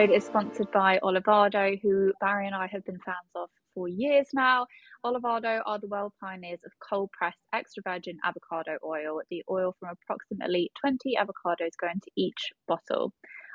episode is sponsored by Olivado, who Barry and I have been fans of for years now. Olivado are the world pioneers of cold pressed extra virgin avocado oil, the oil from approximately 20 avocados go into each bottle.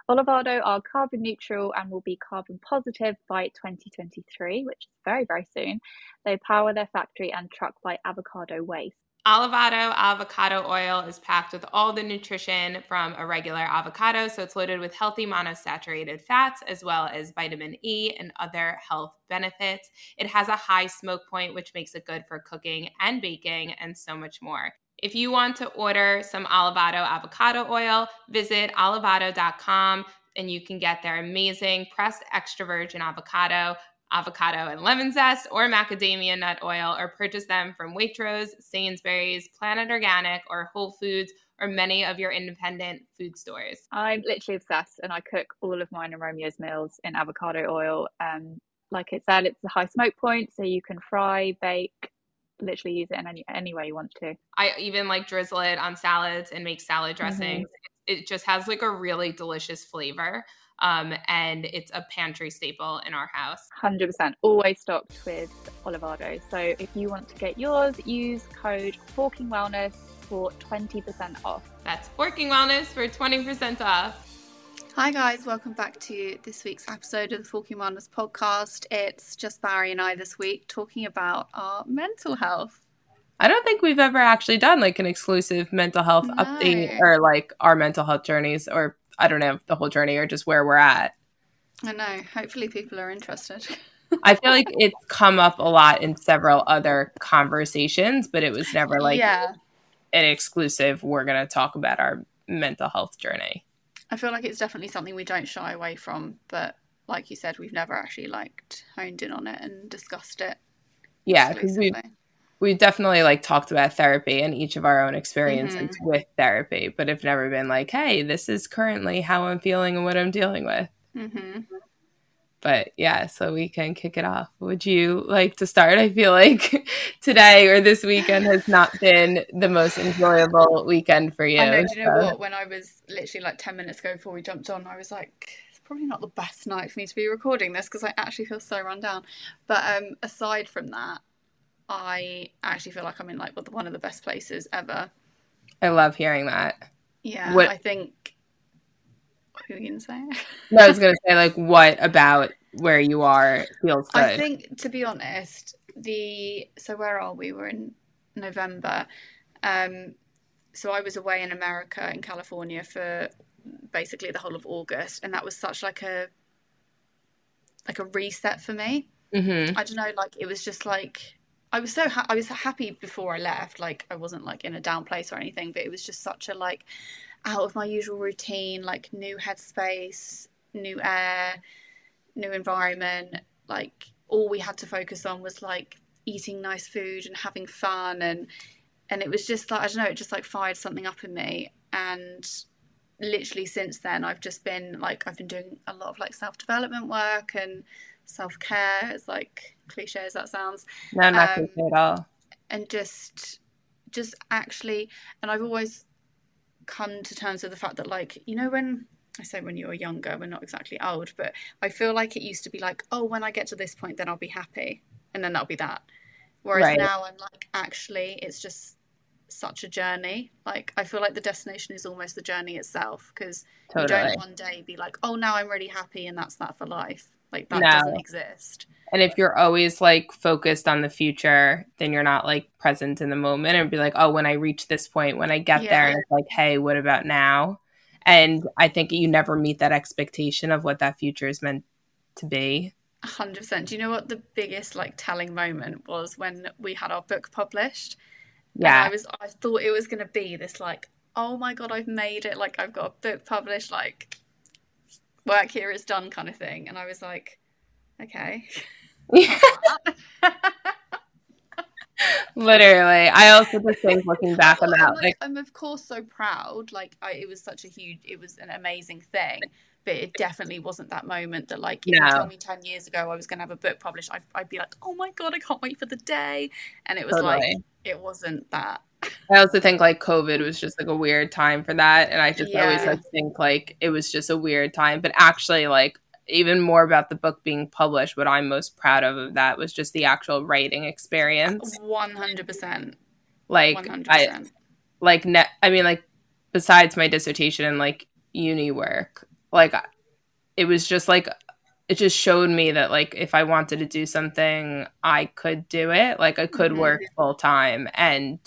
Olivado are carbon neutral and will be carbon positive by 2023, which is very, very soon. They power their factory and truck by avocado waste. Olivado avocado oil is packed with all the nutrition from a regular avocado, so it's loaded with healthy monosaturated fats as well as vitamin E and other health benefits. It has a high smoke point, which makes it good for cooking and baking, and so much more. If you want to order some Olivado avocado oil, visit olivado.com and you can get their amazing pressed extra virgin avocado avocado and lemon zest, or macadamia nut oil, or purchase them from Waitrose, Sainsbury's, Planet Organic, or Whole Foods, or many of your independent food stores. I'm literally obsessed, and I cook all of mine and Romeo's meals in avocado oil. Um, like it said, it's a high smoke point, so you can fry, bake, literally use it in any any way you want to. I even like drizzle it on salads and make salad dressings. Mm-hmm. It just has like a really delicious flavor um, and it's a pantry staple in our house. 100%. Always stocked with Olivado. So if you want to get yours, use code Forking Wellness for 20% off. That's Forking Wellness for 20% off. Hi, guys, welcome back to this week's episode of the Forking Wellness podcast. It's just Barry and I this week talking about our mental health. I don't think we've ever actually done like an exclusive mental health no. update or like our mental health journeys or I don't know the whole journey or just where we're at. I know. Hopefully, people are interested. I feel like it's come up a lot in several other conversations, but it was never like yeah. an exclusive. We're going to talk about our mental health journey. I feel like it's definitely something we don't shy away from, but like you said, we've never actually like honed in on it and discussed it. Yeah, because we we definitely like talked about therapy and each of our own experiences mm-hmm. with therapy, but have never been like, hey, this is currently how I'm feeling and what I'm dealing with. Mm-hmm. But yeah, so we can kick it off. Would you like to start? I feel like today or this weekend has not been the most enjoyable weekend for you. I know. Do you know what? When I was literally like 10 minutes ago before we jumped on, I was like, probably not the best night for me to be recording this because I actually feel so run down. But um, aside from that, I actually feel like I'm in like one of the best places ever. I love hearing that. Yeah, what, I think. Who are you gonna say? no, I was gonna say like, what about where you are feels good? I think, to be honest, the so where are we? We're in November. Um, so I was away in America in California for basically the whole of August, and that was such like a like a reset for me. Mm-hmm. I don't know, like it was just like I was so ha- I was happy before I left. Like I wasn't like in a down place or anything, but it was just such a like out of my usual routine, like new headspace, new air, new environment. Like all we had to focus on was like eating nice food and having fun and and it was just like I don't know, it just like fired something up in me and literally since then I've just been like I've been doing a lot of like self development work and self care, as like cliche as that sounds. No, not um, cliche at all. And just, just actually, and I've always come to terms with the fact that, like, you know, when I say when you were younger, we're not exactly old, but I feel like it used to be like, oh, when I get to this point, then I'll be happy, and then that'll be that. Whereas right. now I'm like, actually, it's just such a journey. Like I feel like the destination is almost the journey itself because totally. you don't one day be like, oh, now I'm really happy, and that's that for life. Like that no. doesn't exist. And if you're always like focused on the future, then you're not like present in the moment and be like, oh, when I reach this point, when I get yeah. there, it's like, hey, what about now? And I think you never meet that expectation of what that future is meant to be. 100%. Do you know what the biggest like telling moment was when we had our book published? Yeah. And I was I thought it was going to be this like, oh my god, I've made it. Like I've got a book published like work here is done kind of thing. And I was like, okay. Literally, I also just think looking back on that, like, I'm of course so proud. Like, I, it was such a huge, it was an amazing thing, but it definitely wasn't that moment that, like, if no. you told me ten years ago I was going to have a book published, I'd, I'd, be like, oh my god, I can't wait for the day. And it was totally. like, it wasn't that. I also think like COVID was just like a weird time for that. And I just yeah. always like think like it was just a weird time. But actually, like even more about the book being published, what I'm most proud of of that was just the actual writing experience. One hundred percent. Like 100%. I like ne- I mean like besides my dissertation and like uni work, like it was just like it just showed me that like if I wanted to do something, I could do it. Like I could mm-hmm. work full time and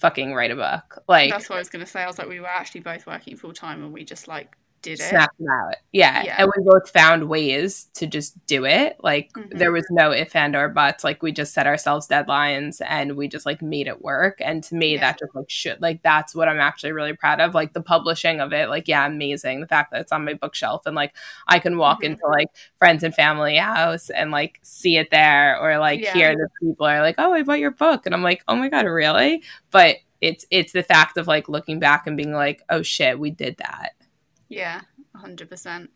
fucking write a book. Like that's what I was gonna say. I was like, we were actually both working full time, and we just like did it. Snap out. Yeah. yeah. And we both found ways to just do it. Like mm-hmm. there was no if and or buts. Like we just set ourselves deadlines and we just like made it work. And to me, yeah. that just like should like that's what I'm actually really proud of. Like the publishing of it, like, yeah, amazing. The fact that it's on my bookshelf and like I can walk mm-hmm. into like friends and family house and like see it there or like yeah. hear the people are like, Oh, I bought your book. And I'm like, Oh my God, really? But it's it's the fact of like looking back and being like, oh shit, we did that. Yeah, 100%.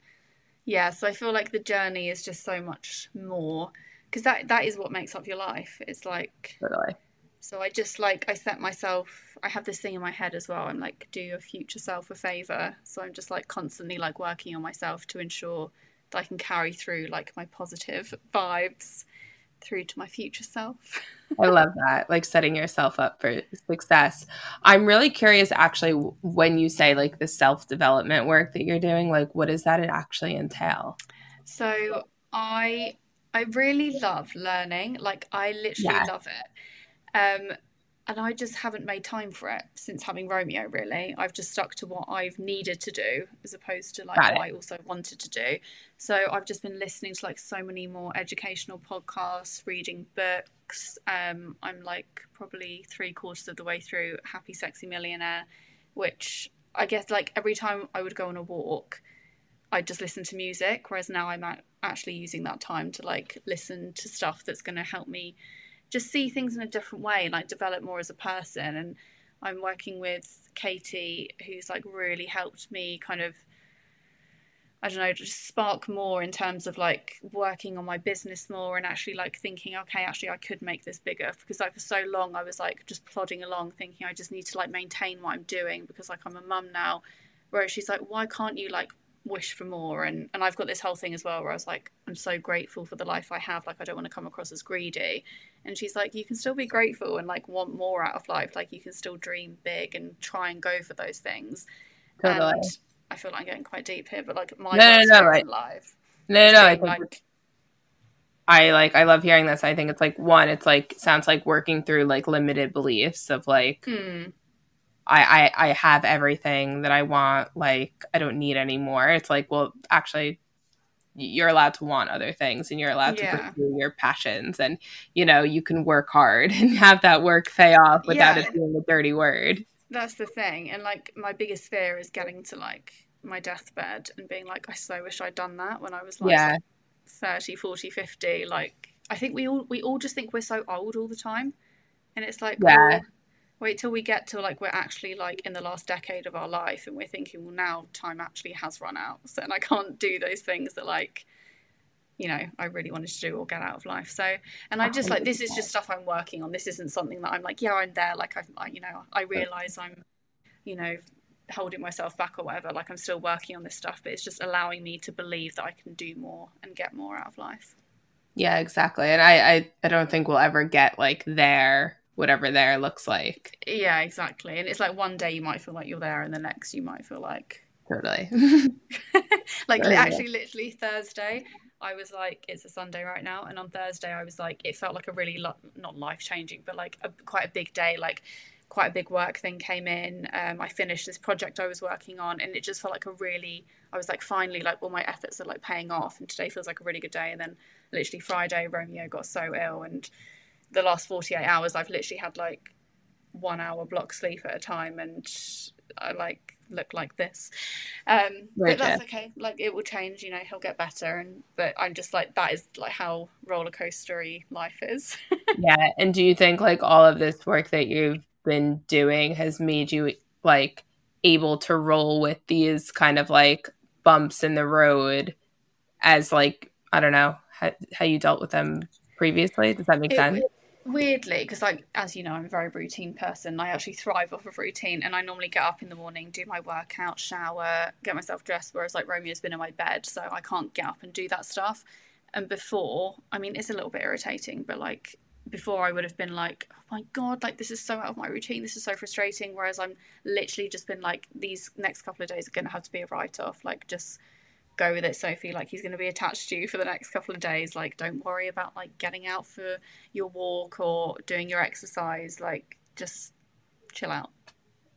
Yeah, so I feel like the journey is just so much more because that that is what makes up your life. It's like totally. So I just like I set myself I have this thing in my head as well. I'm like do your future self a favor. So I'm just like constantly like working on myself to ensure that I can carry through like my positive vibes through to my future self. I love that, like setting yourself up for success. I'm really curious, actually, when you say like the self development work that you're doing, like what does that actually entail? So I I really love learning. Like I literally yeah. love it. Um, and I just haven't made time for it since having Romeo. Really, I've just stuck to what I've needed to do as opposed to like what I also wanted to do. So I've just been listening to like so many more educational podcasts, reading books. Um, I'm like probably three quarters of the way through Happy Sexy Millionaire, which I guess like every time I would go on a walk, I'd just listen to music. Whereas now I'm actually using that time to like listen to stuff that's going to help me just see things in a different way like develop more as a person. And I'm working with Katie, who's like really helped me kind of I don't know, just spark more in terms of like working on my business more and actually like thinking, okay, actually I could make this bigger because like for so long I was like just plodding along thinking I just need to like maintain what I'm doing because like I'm a mum now. Whereas she's like, why can't you like wish for more. And and I've got this whole thing as well where I was like I'm so grateful for the life I have. Like I don't want to come across as greedy. And she's like you can still be grateful and like want more out of life. Like you can still dream big and try and go for those things. Totally. and I feel like I'm getting quite deep here but like my no, no, no, right. life no no, I like I like I love hearing this. I think it's like one it's like sounds like working through like limited beliefs of like hmm I, I I have everything that I want. Like I don't need any more. It's like, well, actually, you're allowed to want other things, and you're allowed yeah. to pursue your passions, and you know you can work hard and have that work pay off without yeah. it being a dirty word. That's the thing, and like my biggest fear is getting to like my deathbed and being like, I so wish I'd done that when I was like yeah. 30, 40, 50. Like I think we all we all just think we're so old all the time, and it's like, yeah. Well, wait till we get to like we're actually like in the last decade of our life and we're thinking well now time actually has run out. So and i can't do those things that like you know i really wanted to do or get out of life. So and i just like this is just stuff i'm working on. This isn't something that i'm like yeah i'm there like i've I, you know i realize i'm you know holding myself back or whatever like i'm still working on this stuff but it's just allowing me to believe that i can do more and get more out of life. Yeah exactly. And i i, I don't think we'll ever get like there whatever there looks like. Yeah, exactly. And it's like one day you might feel like you're there, and the next you might feel like totally. like totally. actually, literally Thursday, I was like, it's a Sunday right now, and on Thursday I was like, it felt like a really lo- not life changing, but like a, quite a big day, like. Quite a big work thing came in. Um, I finished this project I was working on, and it just felt like a really. I was like, finally, like all my efforts are like paying off, and today feels like a really good day. And then, literally Friday, Romeo got so ill, and the last 48 hours I've literally had like one hour block sleep at a time and I like look like this. Um but that's okay. Like it will change, you know, he'll get better and but I'm just like that is like how roller coastery life is. yeah. And do you think like all of this work that you've been doing has made you like able to roll with these kind of like bumps in the road as like I don't know how, how you dealt with them previously? Does that make it, sense? Weirdly because like as you know i'm a very routine person. I actually thrive off of routine and i normally get up in the morning do my workout shower get myself dressed whereas like romeo's been in my bed so i can't get up and do that stuff. And before i mean it's a little bit irritating but like before i would have been like oh my god like this is so out of my routine this is so frustrating whereas i'm literally just been like these next couple of days are going to have to be a write-off like just go with it, Sophie. Like he's going to be attached to you for the next couple of days. Like don't worry about like getting out for your walk or doing your exercise. Like just chill out.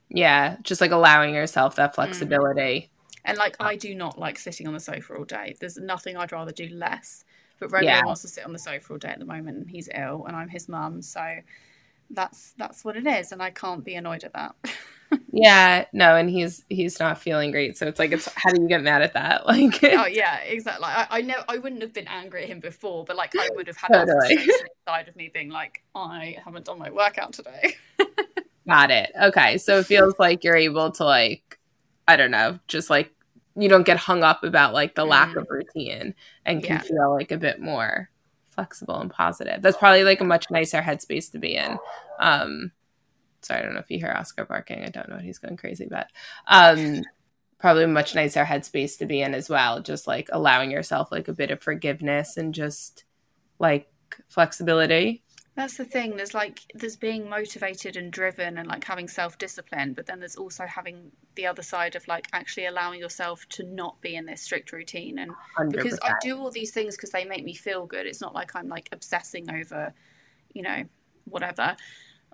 Yeah, just like allowing yourself that mm. flexibility. Mm. And like I do not like sitting on the sofa all day. There's nothing I'd rather do less. But Romeo yeah. wants to sit on the sofa all day at the moment and he's ill and I'm his mum, so that's that's what it is and I can't be annoyed at that. yeah, no, and he's he's not feeling great. So it's like, it's how do you get mad at that? Like, oh yeah, exactly. I, I know I wouldn't have been angry at him before, but like I would have had totally. that side of me being like, I haven't done my workout today. Got it. Okay, so it feels like you're able to like, I don't know, just like you don't get hung up about like the mm. lack of routine and can yeah. feel like a bit more flexible and positive. That's probably like a much nicer headspace to be in. Um, sorry, I don't know if you hear Oscar barking. I don't know what he's going crazy, but um, probably a much nicer headspace to be in as well. Just like allowing yourself like a bit of forgiveness and just like flexibility. That's the thing. There's like there's being motivated and driven and like having self discipline, but then there's also having the other side of like actually allowing yourself to not be in this strict routine. And 100%. because I do all these things because they make me feel good. It's not like I'm like obsessing over, you know, whatever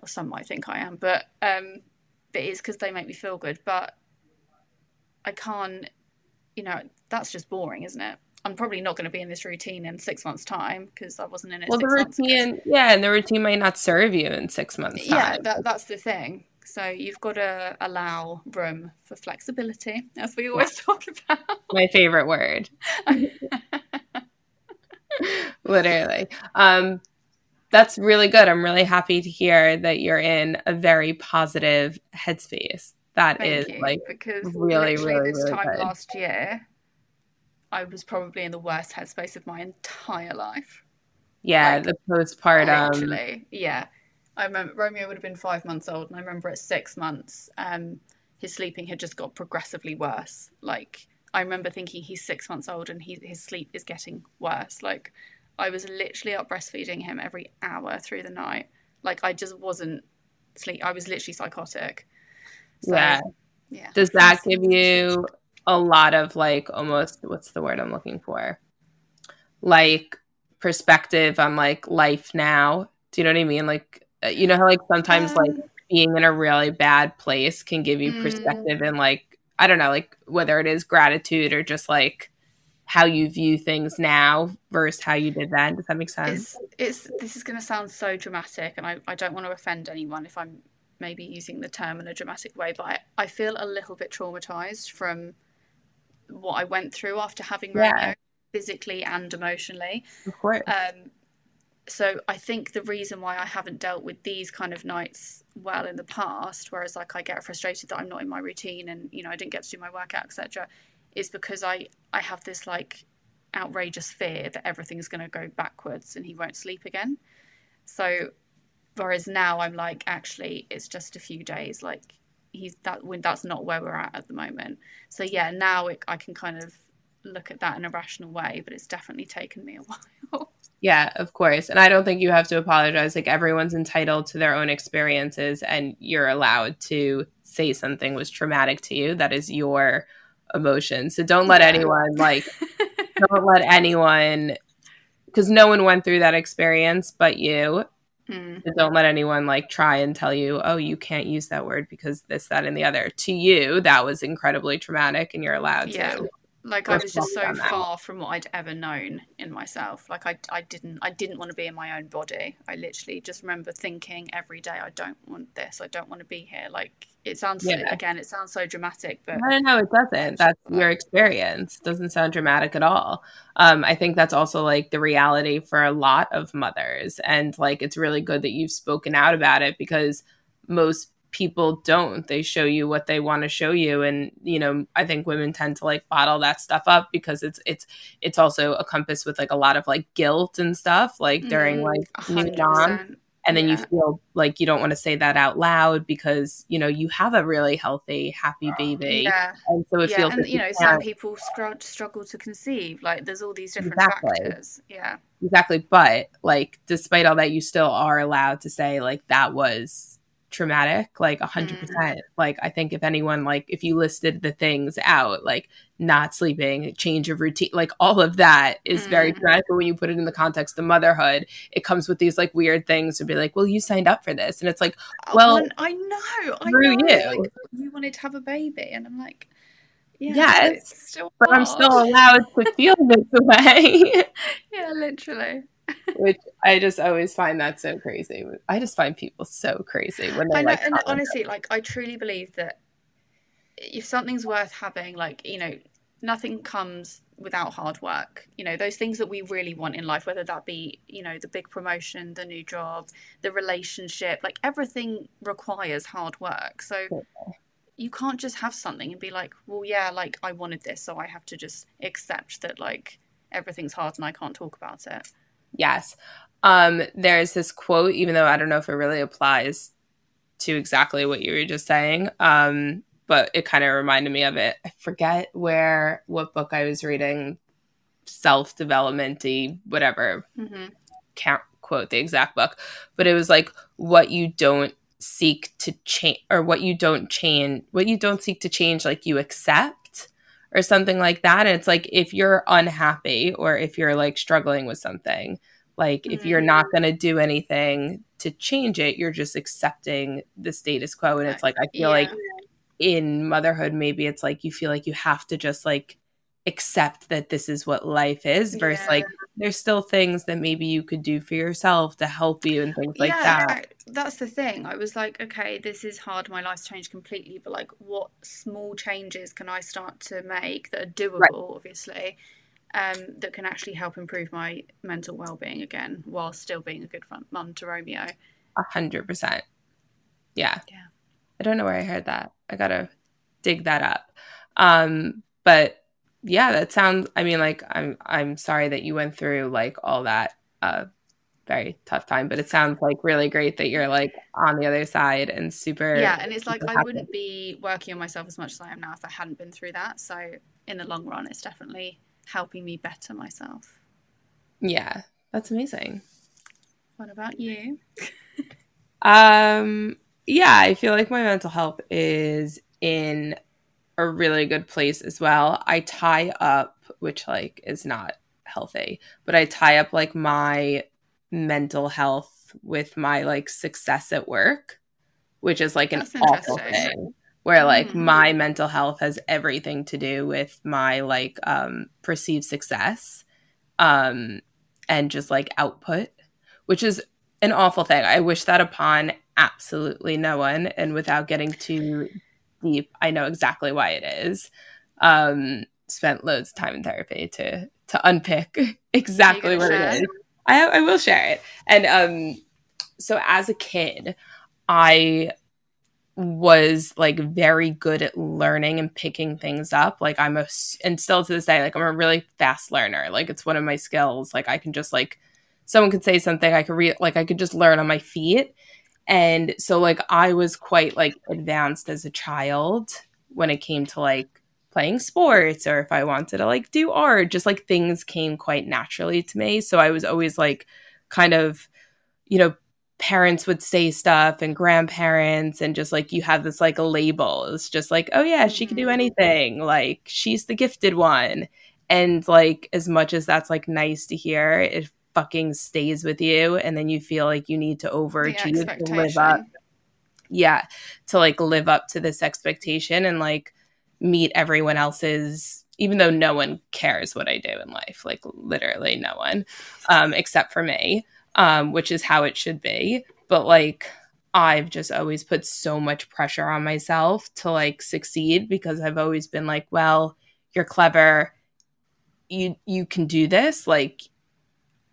or some might think I am, but um, but it's because they make me feel good. But I can't, you know, that's just boring, isn't it? I'm probably not going to be in this routine in six months' time because I wasn't in it. Well, the routine, yeah, and the routine might not serve you in six months. Time. Yeah, that, that's the thing. So you've got to allow room for flexibility, as we always talk about. My favorite word. Literally. Um, that's really good. I'm really happy to hear that you're in a very positive headspace. That Thank is you, like because really, really, this really time good. last year, I was probably in the worst headspace of my entire life. Yeah, like, the postpartum. Literally, yeah. I remember Romeo would have been five months old, and I remember at six months, um, his sleeping had just got progressively worse. Like I remember thinking he's six months old and he, his sleep is getting worse. Like I was literally up breastfeeding him every hour through the night. Like I just wasn't sleep. I was literally psychotic. So, yeah. Yeah. Does that give you a lot of like almost what's the word I'm looking for? Like perspective on like life now. Do you know what I mean? Like uh, you know how like sometimes um, like being in a really bad place can give you mm. perspective mm. and like I don't know, like whether it is gratitude or just like how you view things now versus how you did then. Does that make sense? It's, it's this is going to sound so dramatic, and I, I don't want to offend anyone if I'm maybe using the term in a dramatic way, but I, I feel a little bit traumatized from what I went through after having yeah. Romeo, physically and emotionally. Of course. Um, so I think the reason why I haven't dealt with these kind of nights well in the past, whereas like I get frustrated that I'm not in my routine and you know I didn't get to do my workout, etc., is because I I have this like outrageous fear that everything's going to go backwards and he won't sleep again. So whereas now I'm like actually it's just a few days like he's that when that's not where we're at at the moment. So yeah, now it, I can kind of look at that in a rational way, but it's definitely taken me a while. Yeah, of course. And I don't think you have to apologize. Like everyone's entitled to their own experiences and you're allowed to say something was traumatic to you. That is your emotion. So don't let yeah. anyone like don't let anyone because no one went through that experience but you. Mm. So don't let anyone like try and tell you, oh, you can't use that word because this, that, and the other. To you, that was incredibly traumatic, and you're allowed yeah. to like I was just so far from what I'd ever known in myself. Like I, I didn't, I didn't want to be in my own body. I literally just remember thinking every day, I don't want this. I don't want to be here. Like it sounds yeah. again, it sounds so dramatic, but no, no, it doesn't. That's your experience. It doesn't sound dramatic at all. Um, I think that's also like the reality for a lot of mothers, and like it's really good that you've spoken out about it because most people don't. They show you what they want to show you and you know i think women tend to like bottle that stuff up because it's it's it's also a compass with like a lot of like guilt and stuff like during mm, like new dawn and then Yeah. you feel like you don't want to say that out loud because you know you have a really healthy happy baby. Yeah. And so it yeah feels and like you know some people struggle struggle to conceive like there's all these different Exactly. factors. Yeah. Exactly but like despite all that you still are allowed to say like that was traumatic like a hundred Mm. percent like i think if anyone like if you listed the things out like not sleeping change of routine like all of that is very Mm. traumatic but when you put it in the context of motherhood it comes with these like weird things to be like well you signed up for this and it's like Well, Well, I know, I know. you. Like, you wanted to have a baby, and I'm like, yeah, Yes, still but i'm still allowed to feel this way yeah, literally. which i just always find that so crazy i just find people so crazy when I they're like and "Oh, honestly, like, I truly believe that if something's worth having, like, you know, nothing comes without hard work. You know, those things that we really want in life, whether that be, you know, the big promotion, the new job, the relationship, like, everything requires hard work. So, you can't just have something and be like, well, yeah, like I wanted this, so I have to just accept that like everything's hard and I can't talk about it. Yes. Um, there's this quote, even though I don't know if it really applies to exactly what you were just saying, um, but it kind of reminded me of it. I forget where, what book I was reading, self development whatever, Mm-hmm. can't quote the exact book, but it was like what you don't seek to change or what you don't change, what you don't seek to change, like you accept or something like that. And it's like if you're unhappy or if you're like struggling with something, like if you're not mm-hmm. going to do anything to change it, you're just accepting the status quo. And it's like, I feel like in motherhood, maybe it's like you feel like you have to just like accept that this is what life is versus Yeah. like there's still things that maybe you could do for yourself to help you and things like yeah, that. That's the thing. I was like, okay, this is hard. My life's changed completely, but like, what small changes can I start to make that are doable, obviously, um, that can actually help improve my mental well-being again, while still being a good mum to Romeo. A hundred percent. Yeah. Yeah. I don't know where I heard that. I gotta dig that up. Um, but yeah, that sounds I mean, like I'm I'm sorry that you went through like all that uh very tough time, but it sounds like really great that you're like on the other side and super yeah and it's like i happy. wouldn't be working on myself as much as i am now if i hadn't been through that so in the long run it's definitely helping me better myself Yeah, that's amazing. what about you Um, yeah, I feel like my mental health is in a really good place as well. I tie up, which like is not healthy, but I tie up like my mental health with my like success at work, which is like an awful thing. Where like Mm. my mental health has everything to do with my like um perceived success um and just like output, which is an awful thing. I wish that upon absolutely no one. And without getting too deep, I know exactly why it is. Um, spent loads of time in therapy to to unpick exactly what it is. I I will share it. And um, so as a kid, I was like very good at learning and picking things up. Like I'm a and still to this day, like I'm a really fast learner. Like it's one of my skills. Like I can just like someone could say something, I could read like I could just learn on my feet. And so like I was quite like advanced as a child when it came to like playing sports or if I wanted to like do art, just like things came quite naturally to me. So I was always like kind of, you know, parents would say stuff and grandparents and just like you have this like a label. It's just like, oh yeah, she can do Mhm. anything. Like she's the gifted one. And like as much as that's like nice to hear, it fucking stays with you and then you feel like you need to overachieve to live up yeah to like live up to this expectation and like meet everyone else's even though no one cares what i do in life like literally no one um except for me um which is how it should be. But like i've just always put so much pressure on myself to like succeed because i've always been like well you're clever. You you can do this. Like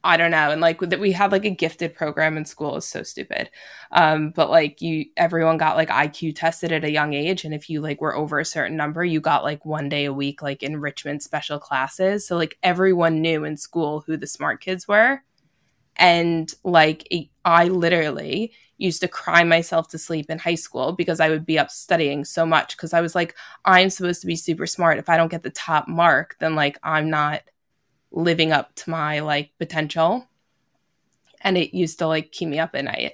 I don't know. And like that we had like a gifted program in school is so stupid. Um, but like you everyone got like IQ tested at a young age. And if you like were over a certain number, you got like one day a week like enrichment special classes. So like everyone knew in school who the smart kids were. and like it, I literally used to cry myself to sleep in high school because I would be up studying so much because I was like, I'm supposed to be super smart. If I don't get the top mark, then like I'm not living up to my like potential. And it used to like keep me up at night.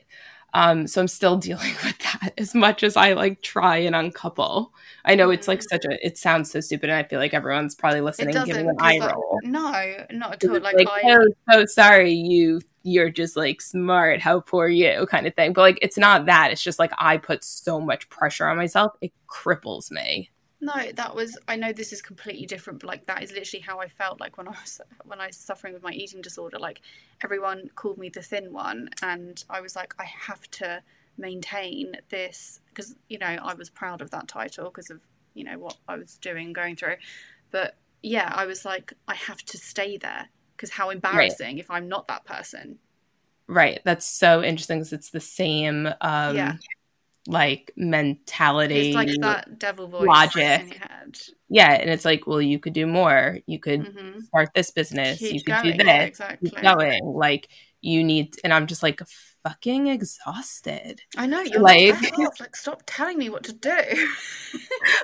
Um, so I'm still dealing with that as much as I like try and uncouple. I know it's like such a it sounds so stupid and I feel like everyone's probably listening giving an eye like, roll. No, not at all. Like, like I oh, so sorry you you're just like smart, how poor you kind of thing. But like it's not that. It's just like I put so much pressure on myself, it cripples me. No, that was I know this is completely different, but like that is literally how I felt like when I was when I was suffering with my eating disorder. Like everyone called me the thin one and I was like, I have to maintain this because you know I was proud of that title because of you know what I was doing going through but yeah I was like I have to stay there because how embarrassing right. if I'm not that person right that's so interesting because it's the same um yeah like mentality it's like that devil voice logic. yeah and it's like well you could do more. You could mm-hmm. start this business. Keep you could going. do this. Yeah, exactly. Keep going. Like you need and i'm just like fucking exhausted. I know you're like like, like stop telling me what to do.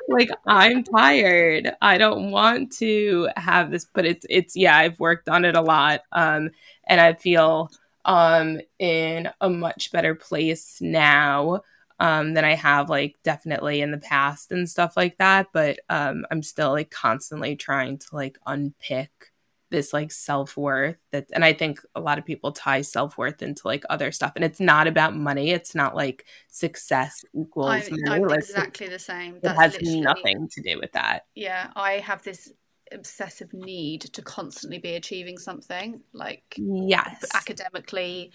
Like i'm tired. I don't want to have this but it's it's yeah i've worked on it a lot um and i feel um in a much better place now um, than I have like definitely in the past and stuff like that. But um, I'm still like constantly trying to like unpick this like self-worth that and i think a lot of people tie self-worth into like other stuff and it's not about money it's not like success equals I'm, money. I'm like, exactly the same That's it has nothing to do with that yeah i have this obsessive need to constantly be achieving something like yes academically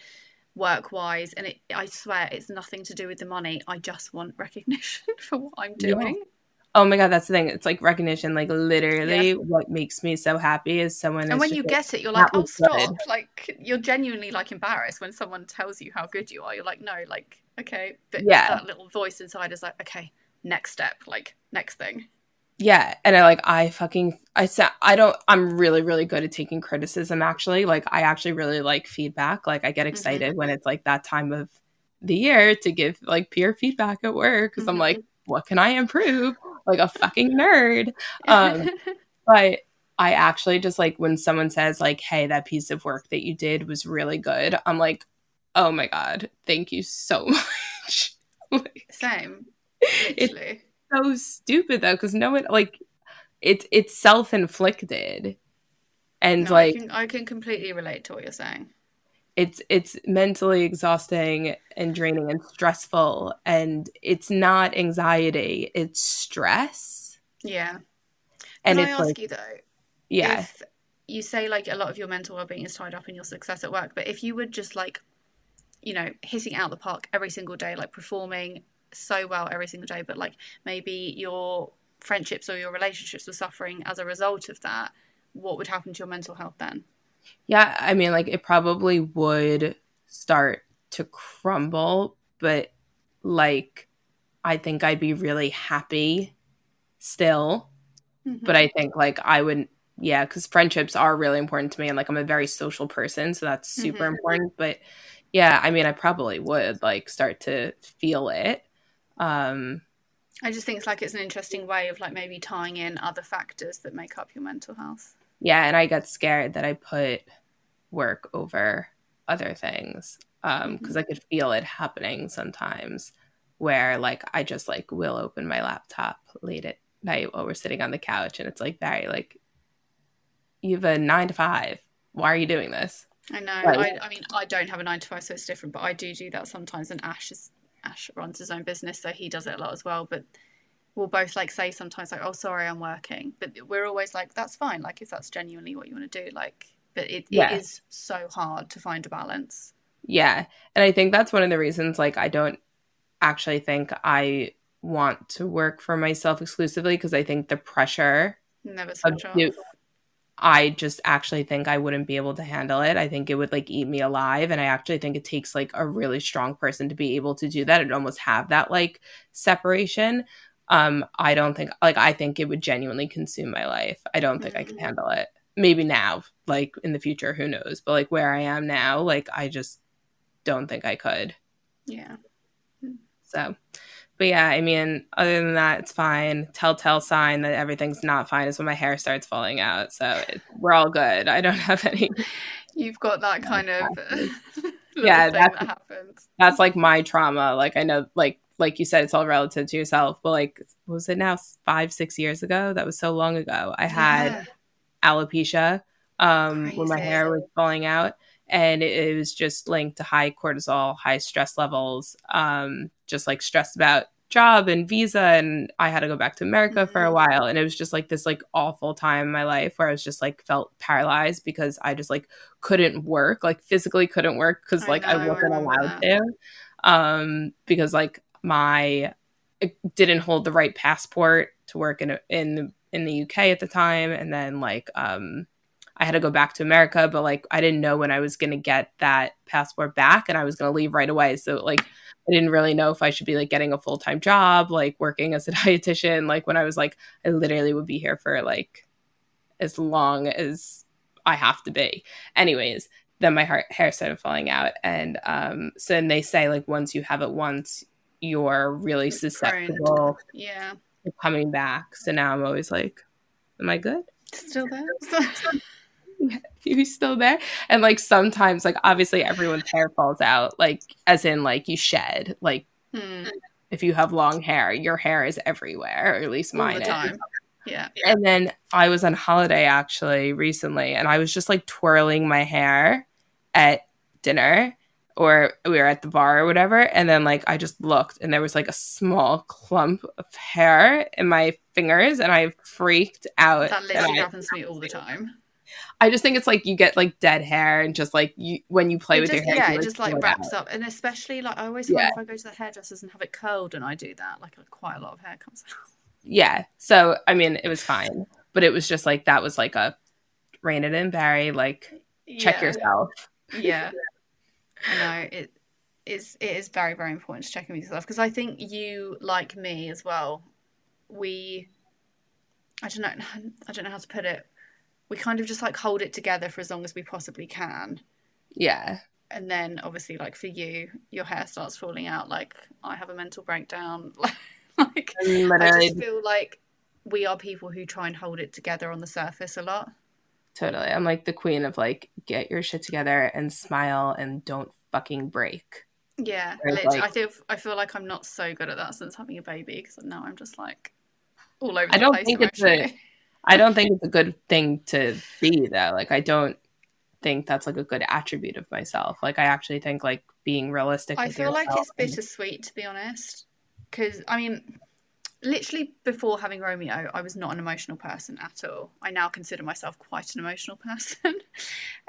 work wise and it i swear it's nothing to do with the money. I just want recognition for what i'm doing. Yeah. oh my god that's the thing. It's like recognition like literally yeah. what makes me so happy is someone and when you like, get it you're like oh stop good. like you're genuinely like embarrassed when someone tells you how good you are. You're like no like okay. But yeah. that little voice inside is like okay next step like next thing yeah and i like i fucking i said i don't i'm really really good at taking criticism actually like i actually really like feedback like i get mm-hmm. excited mm-hmm. when it's like that time of the year to give like peer feedback at work because mm-hmm. i'm like mm-hmm. what can i improve like a fucking nerd um but i actually just like when someone says like hey that piece of work that you did was really good i'm like oh my god thank you so much like, same literally so stupid though because no one like it's it's self-inflicted. And no, like I can, I can completely relate to what you're saying. it's it's mentally exhausting and draining and stressful and it's not anxiety it's stress. Yeah. And Can I ask like, you though? yeah. You say like a lot of your mental well-being is tied up in your success at work but if you were just like you know hitting out the park every single day like performing so well every single day, but like maybe your friendships or your relationships were suffering as a result of that, what would happen to your mental health then? Yeah, I mean, like it probably would start to crumble, but like I think I'd be really happy still. Mm-hmm. But I think like I would, yeah, because friendships are really important to me, and like I'm a very social person, so that's super mm-hmm. important. But yeah, I mean, I probably would like start to feel it. Um, I just think it's like it's an interesting way of like maybe tying in other factors that make up your mental health. Yeah, and I got scared that I put work over other things because um, mm-hmm. I could feel it happening sometimes where like I just like will open my laptop late at night while we're sitting on the couch and it's like Barry like you have a nine to five why are you doing this I know I, I mean I don't have a nine to five so it's different but I do do that sometimes and Ash is Ash runs his own business, so he does it a lot as well. But we'll both like say sometimes like, "Oh, sorry, I'm working," but we're always like, "That's fine." Like if that's genuinely what you want to do, like. But it, yeah. it is so hard to find a balance. Yeah, and I think that's one of the reasons. Like, I don't actually think I want to work for myself exclusively because I think the pressure never switch off. I just actually think I wouldn't be able to handle it. I think it would like eat me alive. And I actually think it takes like a really strong person to be able to do that and almost have that like separation. Um, I don't think like I think it would genuinely consume my life. I don't think. I can handle it maybe now, like in the future, who knows? But like where I am now, like I just don't think I could. Yeah. So, but yeah, I mean, other than that, it's fine. Telltale sign that everything's not fine is when my hair starts falling out. So it, we're all good. I don't have any. You've got that kind of yeah, that's, that happens. That's like my trauma. Like I know, like like you said, it's all relative to yourself. But like, was it now five six years ago? That was so long ago. I had yeah. alopecia um, Crazy. when my hair was falling out and it, was just linked to high cortisol, high stress levels, um, just like stressed about job and visa and I had to go back to America mm-hmm. for a mm-hmm. while and it was just like this like awful time in my life where I was just like felt paralyzed because I just like couldn't work like physically couldn't work cuz like I, I wasn't allowed that. to um because like my didn't hold the right passport to work in a, in in the UK at the time and then like um I had to go back to America, but like I didn't know when I was going to get that passport back and I was going to leave right away. So like I didn't really know if I should be like getting a full-time job, like working as a dietitian. Like when I was like I literally would be here for like as long as I have to be. Anyways, then my heart, hair started falling out and um so then they say like once you have it once you're really susceptible yeah coming back. So now I'm always like am I good? Still there? you still there? And like sometimes, like obviously everyone's hair falls out, like as in like you shed. Like hmm. if you have long hair, your hair is everywhere, or at least mine is. Yeah. And then I was on holiday actually recently, and I was just like twirling my hair at dinner or we were at the bar or whatever and then like i just looked and there was like a small clump of hair in my fingers and i freaked out that literally happens to me all the time I just think it's like you get like dead hair and just like you when you play it with just, your hair. Yeah, it just like wraps up. And especially like I always find yeah. if I go to the hairdressers and have it curled and I do that, like quite a lot of hair comes out. Yeah. So I mean it was fine. But it was just like that was like a rein it in, Barry, like check yeah. yourself. Yeah. I know. It is it is very, very important to check in with yourself because I think you, like me as well, we I don't know I don't know how to put it we kind of just like hold it together for as long as we possibly can. Yeah. And then obviously like for you, your hair starts falling out. Like I have a mental breakdown. like I just feel like we are people who try and hold it together on the surface a lot. Totally. I'm like the queen of like get your shit together and smile and don't fucking break. Yeah, like, I feel I feel like I'm not so good at that since having a baby because now I'm just like all over. I don't think it's a I don't think it's a good thing to be though. Like I don't think that's like a good attribute of myself. Like I actually think like being realistic. I feel like it's bittersweet to be honest. Because I mean, literally before having Romeo, I was not an emotional person at all. I now consider myself quite an emotional person.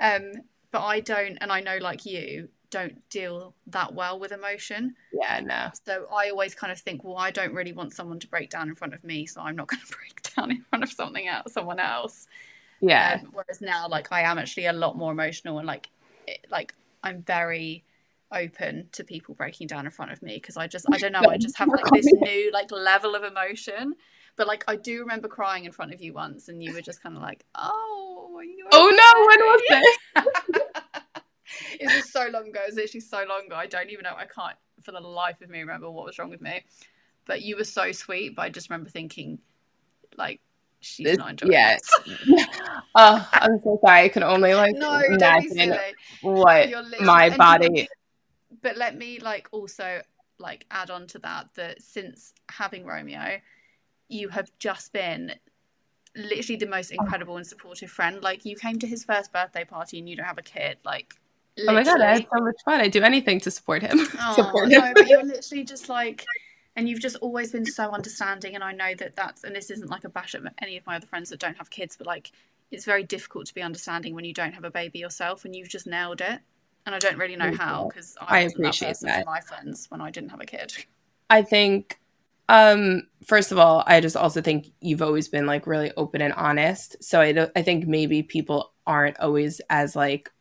um, but I don't, and I know like you, don't deal that well with emotion. Yeah, no. So I always kind of think, well, I don't really want someone to break down in front of me, so I'm not going to break down in front of something else, someone else. Yeah. Um, whereas now, like, I am actually a lot more emotional and like, it, like I'm very open to people breaking down in front of me because I just, I don't know, I just have like this new like level of emotion. But like, I do remember crying in front of you once, and you were just kind of like, "Oh, oh no, when was this?" it was so long ago. It was literally so long ago. I don't even know. I can't for the life of me remember what was wrong with me. But you were so sweet. But I just remember thinking, like, she's this, not enjoying yeah. this. oh, I'm so sorry. I can only like no, imagine what my body. Me, but let me like also like add on to that that since having Romeo, you have just been literally the most oh. incredible and supportive friend. Like you came to his first birthday party and you don't have a kid. Like Literally. Oh my god, I had so much fun. I do anything to support him. Oh, support him. no, but you're literally just like, and you've just always been so understanding. And I know that that's, and this isn't like a bash at any of my other friends that don't have kids, but like, it's very difficult to be understanding when you don't have a baby yourself, and you've just nailed it. And I don't really know how because I, I appreciate that, that my friends when I didn't have a kid. I think um, first of all, I just also think you've always been like really open and honest. So I, I think maybe people aren't always as like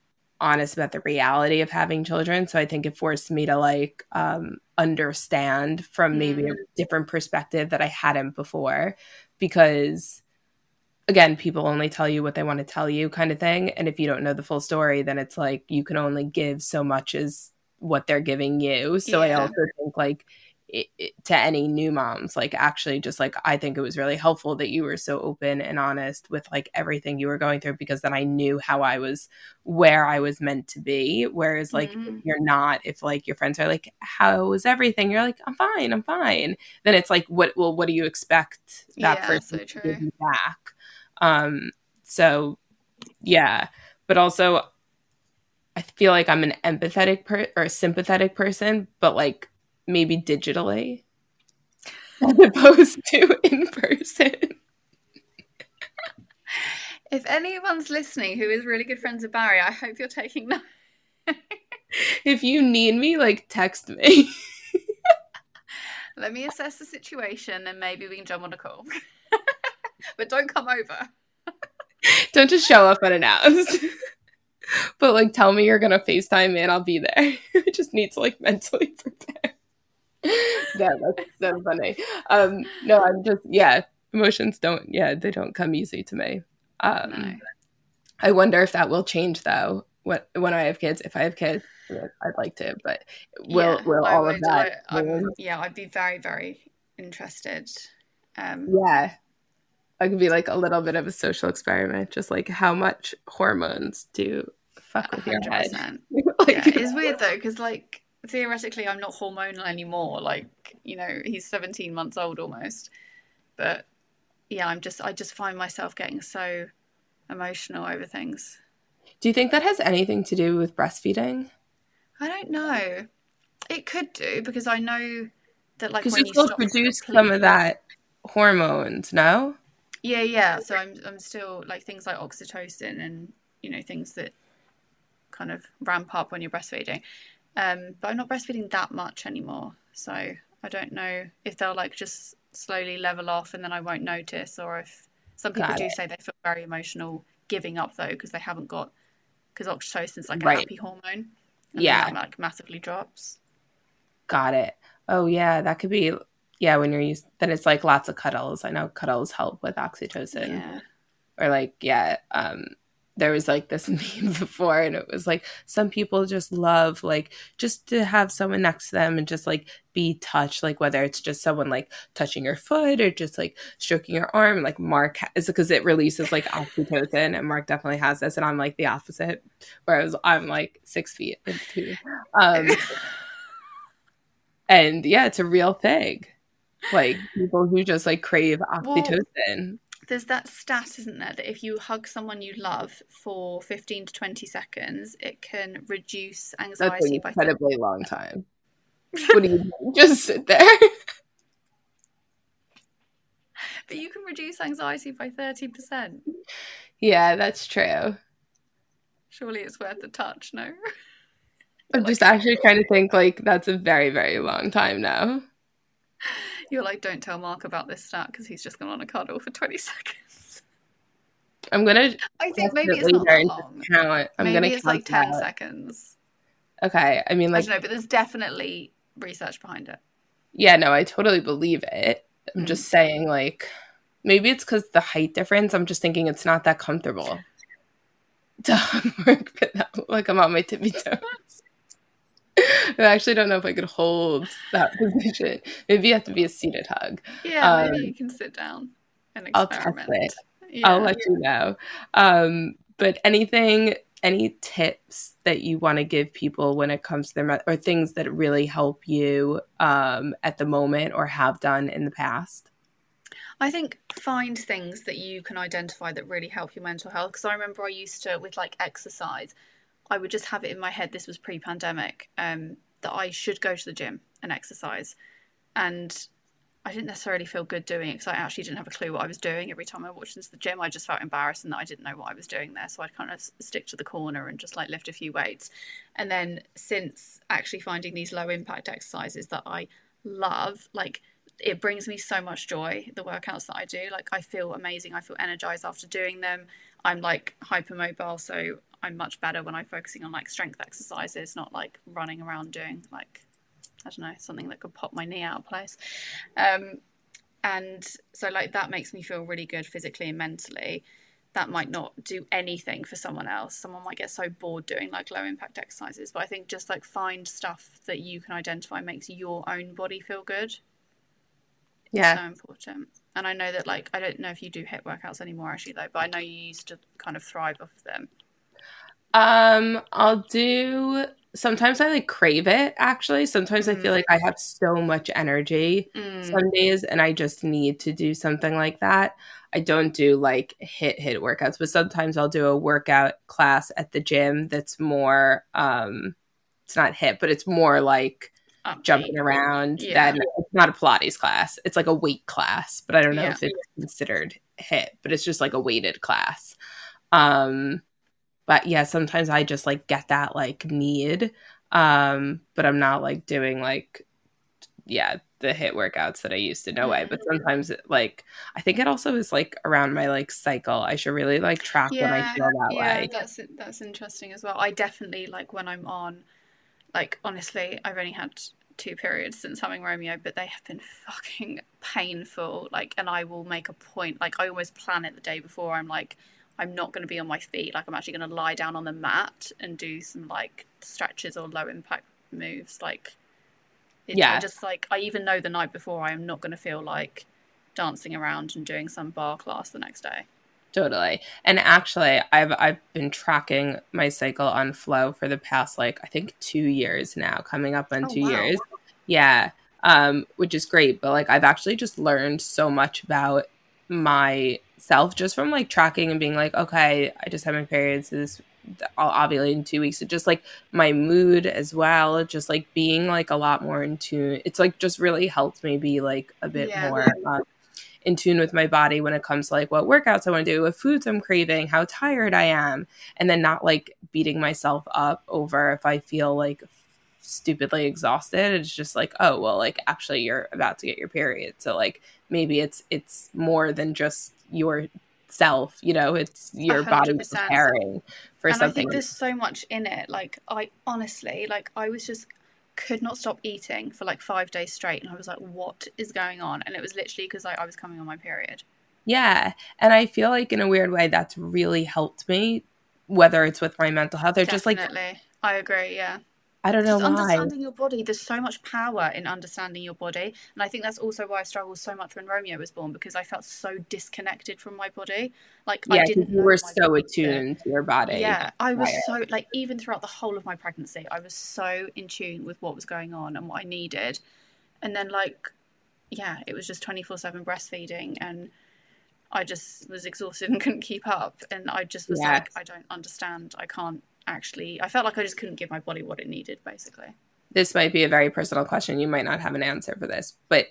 honest about the reality of having children. So I think it forced me to like um, understand from maybe mm. a different perspective that I hadn't before because again, people only tell you what they want to tell you kind of thing. And if you don't know the full story, then it's like you can only give so much as what they're giving you. So yeah. I also think like it, it, to any new moms like actually just like i think it was really helpful that you were so open and honest with like everything you were going through because then i knew how i was where i was meant to be. Whereas like mm-hmm. you're not if like your friends are like how is everything? You're like i'm fine i'm fine. Then it's like what well what do you expect that yeah, person so to give you back? Um so yeah. But also i feel like i'm an empathetic per- or a sympathetic person but like maybe digitally as opposed to in person. if anyone's listening who is really good friends with Barry, I hope you're taking that. if you need me, like text me. Let me assess the situation and maybe we can jump on a call. but don't come over. don't just show up unannounced. but like tell me you're gonna FaceTime me and I'll be there. I just need to like mentally prepare yeah, that's so funny. Um, no, I'm just yeah, emotions don't yeah, they don't come easy to me. Um, no. I wonder if that will change though. When when I have kids, if I have kids, I'd like to, but will yeah, will all of that? I, yeah, I'd be very very interested. Um, yeah, I could be like a little bit of a social experiment, just like how much hormones do fuck with 100%. your head. like, yeah, it's weird though because like theoretically I'm not hormonal anymore. Like, you know, he's 17 months old almost. But yeah, I'm just I just find myself getting so emotional over things. Do you think that has anything to do with breastfeeding? I don't know. It could do because I know that like because you, still produce some of that hormones, no? Yeah, yeah. So I'm I'm still like things like oxytocin and you know things that kind of ramp up when you're breastfeeding. Um, but I'm not breastfeeding that much anymore. So I don't know if they'll like just slowly level off and then I won't notice, or if some people got do it. say they feel very emotional giving up though because they haven't got because oxytocin is like a right. happy hormone. yeah, that, like massively drops. Got it. Oh yeah, that could be. Yeah, when you're used, then it's like lots of cuddles. I know cuddles help with oxytocin. Yeah. Or like yeah, um, there was like this meme before and it was like some people just love like just to have someone next to them and just like be touched like whether it's just someone like touching your foot or just like stroking your arm like mark is because it releases like oxytocin and mark definitely has this and i'm like the opposite whereas i'm like six feet two um and yeah it's a real thing. Like people who just like crave oxytocin. well, there's that stat, isn't there, that if you hug someone you love for 15 to 20 seconds, it can reduce anxiety That's an incredibly by long time. what do you do? Just sit there? but you can reduce anxiety by 30%. Yeah, that's true. Surely it's worth the touch, no? I'm like, just actually trying to think like that's a very, very long time now. You're like, don't tell Mark about this stat because he's just gone on a cuddle for 20 seconds. I'm gonna. I think maybe it's not that long. Count. I'm maybe gonna it's like 10 that. seconds. Okay, I mean, like, I don't know, but there's definitely research behind it. Yeah, no, I totally believe it. I'm mm. just saying, like, maybe it's because the height difference. I'm just thinking it's not that comfortable to work, but like I'm on my tippy toes. I actually don't know if I could hold that position. Maybe you have to be a seated hug. Yeah, um, maybe you can sit down and experiment. I'll test it. Yeah. I'll let you know. Um, but anything, any tips that you want to give people when it comes to their or things that really help you um, at the moment or have done in the past? I think find things that you can identify that really help your mental health. Because I remember I used to with like exercise. I would just have it in my head. This was pre-pandemic. Um, that I should go to the gym and exercise, and I didn't necessarily feel good doing it because I actually didn't have a clue what I was doing. Every time I walked into the gym, I just felt embarrassed and that I didn't know what I was doing there. So I'd kind of stick to the corner and just like lift a few weights. And then since actually finding these low impact exercises that I love, like it brings me so much joy. The workouts that I do, like I feel amazing. I feel energized after doing them. I'm like hypermobile, so I'm much better when I'm focusing on like strength exercises, not like running around doing like I don't know something that could pop my knee out of place. Um, and so like that makes me feel really good physically and mentally. That might not do anything for someone else. Someone might get so bored doing like low impact exercises. But i think just like find stuff that you can identify makes your own body feel good. Yeah. so important. And i know that like i don't know if you do HIIT workouts anymore actually though but i know you used to kind of thrive off of them um i'll do sometimes I like crave it actually. Sometimes mm. I feel mm. like I have so much energy mm. some days and I just need to do something like that. I don't do like HIIT HIIT workouts, but sometimes I'll do a workout class at the gym that's more um it's not HIIT, but it's more like jumping around yeah. that it's not a Pilates class. It's like a weight class, but I don't know yeah. if it's considered HIIT, but it's just like a weighted class. Um but yeah sometimes i just like get that like need um but i'm not like doing like yeah the HIIT workouts that i used to no way but mm-hmm. sometimes it, like i think it also is like around my like cycle i should really like track yeah, when i feel that yeah, way that's that's interesting as well i definitely like when i'm on like honestly i've only had two periods since having Romeo, but they have been fucking painful. Like, and I will make a point. Like, I always plan it the day before. I'm like, I'm not going to be on my feet. Like I'm actually going to lie down on the mat and do some like stretches or low impact moves. Like, it, yeah, I just like I even know the night before I am not going to feel like dancing around and doing some barre class the next day. Totally. And actually, I've I've been tracking my cycle on Flo for the past like I think 2 years now, coming up on oh, 2 wow. years. Yeah. Um which is great, but like I've actually just learned so much about myself just from like tracking and being like, okay, I just had my periods. This I'll ovulate in two weeks. It just like my mood as well, just like being like a lot more in tune. It's like just really helped me be like a bit yeah. more uh, in tune with my body when it comes to like what workouts I want to do, what foods I'm craving, how tired I am, and then not like beating myself up over if I feel like stupidly exhausted. It's just like, oh well, like actually you're about to get your period, so like maybe it's it's more than just yourself you know it's your 100%. body preparing for and something i think there's so much in it like i honestly like i was just could not stop eating for like five days straight and i was like what is going on and it was literally because like, i was coming on my period yeah and i feel like in a weird way that's really helped me whether it's with my mental health or Definitely. just like i agree yeah I don't know Just why. Understanding your body, there's so much power in understanding your body, and I think that's also why I struggled so much when Romeo was born because I felt so disconnected from my body. Like yeah, I didn't. You were so attuned to your body. Yeah, I was so like even throughout the whole of my pregnancy, I was so in tune with what was going on and what I needed, and then like, yeah, it was just twenty four seven breastfeeding and. I just was exhausted and couldn't keep up. And I just was yes. like, I don't understand. I can't actually i felt like i just couldn't give my body what it needed basically. This might be a very personal question. You might not have an answer for this but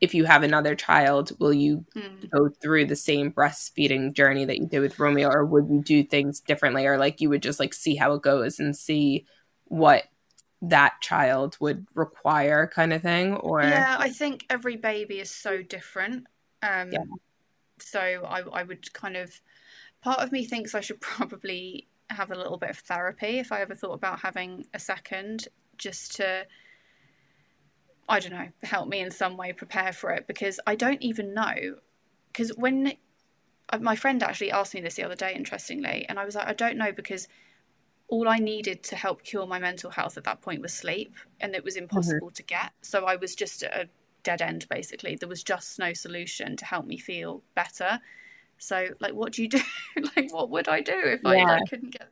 if you have another child will you mm. go through the same breastfeeding journey that you did with romeo or would you do things differently? Or like you would just like see how it goes and see what that child would require kind of thing or? Yeah i think every baby is so different. Um yeah. so I, I would kind of part of me thinks i should probably have a little bit of therapy if I ever thought about having a second, just to, I don't know, help me in some way prepare for it because I don't even know. Because when uh, my friend actually asked me this the other day, interestingly, and I was like, I don't know because all I needed to help cure my mental health at that point was sleep, and it was mm-hmm. impossible mm-hmm. to get. So I was just at a dead end, basically. There was just no solution to help me feel better. So, like, what do you do? like, what would I do if yeah. I like, couldn't get?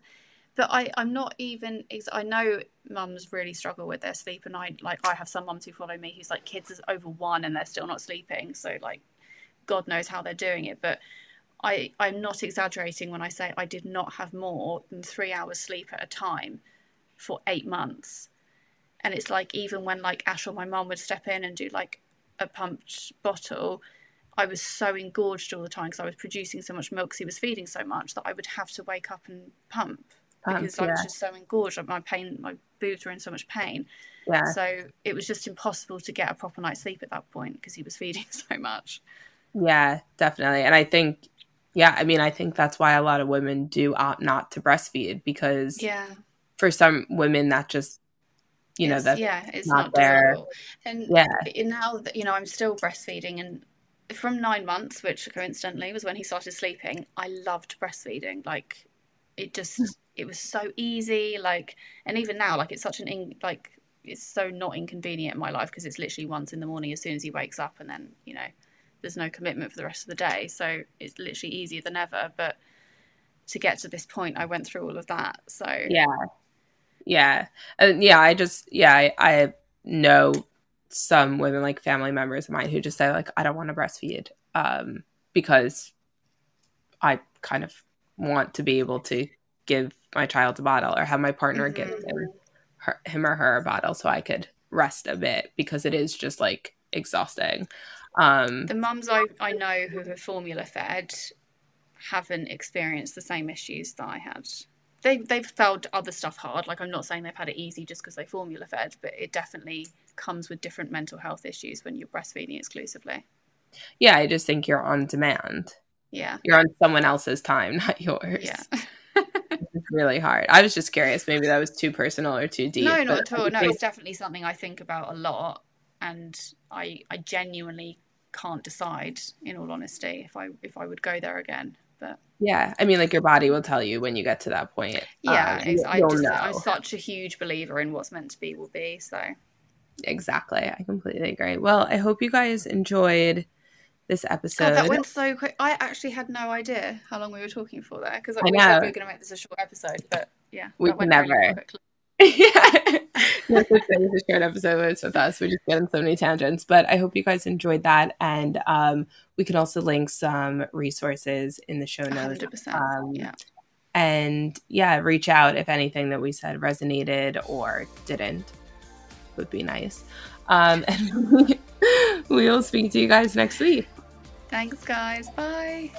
But I, I'm not even. I know mums really struggle with their sleep, and I like. I have some mums who follow me who's like kids is over one and they're still not sleeping. So like, God knows how they're doing it. But I, I'm not exaggerating when I say I did not have more than three hours sleep at a time for eight months. And it's like even when like Ash or my mum would step in and do like a pumped bottle, I was so engorged all the time because I was producing so much milk because he was feeding so much that I would have to wake up and pump, pump because yeah. I was just so engorged. My pain, my boobs were in so much pain. Yeah. So it was just impossible to get a proper night's sleep at that point because he was feeding so much. Yeah, definitely. And I think, yeah, I mean, I think that's why a lot of women do opt not to breastfeed because yeah, for some women that just you know that yeah it's not, not there and yeah now that you know i'm still breastfeeding and from nine months, which coincidentally was when he started sleeping, I loved breastfeeding. Like, it just hmm. it was so easy. Like, and even now, like it's such an in, like it's so not inconvenient in my life because it's literally once in the morning as soon as he wakes up, and then you know there's no commitment for the rest of the day. So it's literally easier than ever. But to get to this point, I went through all of that. So yeah, yeah, uh, yeah. I just yeah, I, I know some women like family members of mine who just say like I don't want to breastfeed um, because I kind of want to be able to give my child a bottle or have my partner mm-hmm. give him, her, him or her a bottle so I could rest a bit because it is just like exhausting. Um, the mums I, I know who have formula fed haven't experienced the same issues that I had. They, they've felt other stuff hard. Like, I'm not saying they've had it easy just because they formula fed, but it definitely comes with different mental health issues when you're breastfeeding exclusively. Yeah, I just think you're on demand. Yeah. You're on someone else's time, not yours. Yeah. it's really hard. I was just curious. Maybe that was too personal or too deep. No, not at all. No, it's definitely something I think about a lot, and I I genuinely can't decide, in all honesty, if I if I would go there again. But yeah, I mean, like your body will tell you when you get to that point. Yeah, um, I just. I'm such a huge believer in what's meant to be will be. So exactly, I completely agree. Well, I hope you guys enjoyed this episode. God, that went so quick. I actually had no idea how long we were talking for there because we said we were going to make this a short episode, but yeah, we never. Really yeah, this is a short episode with us. We just get on so many tangents, but I hope you guys enjoyed that, and um, we can also link some resources in the show notes. Um, yeah. And yeah, reach out if anything that we said resonated or didn't. Would be nice. Um, and we will speak to you guys next week. Thanks, guys. Bye.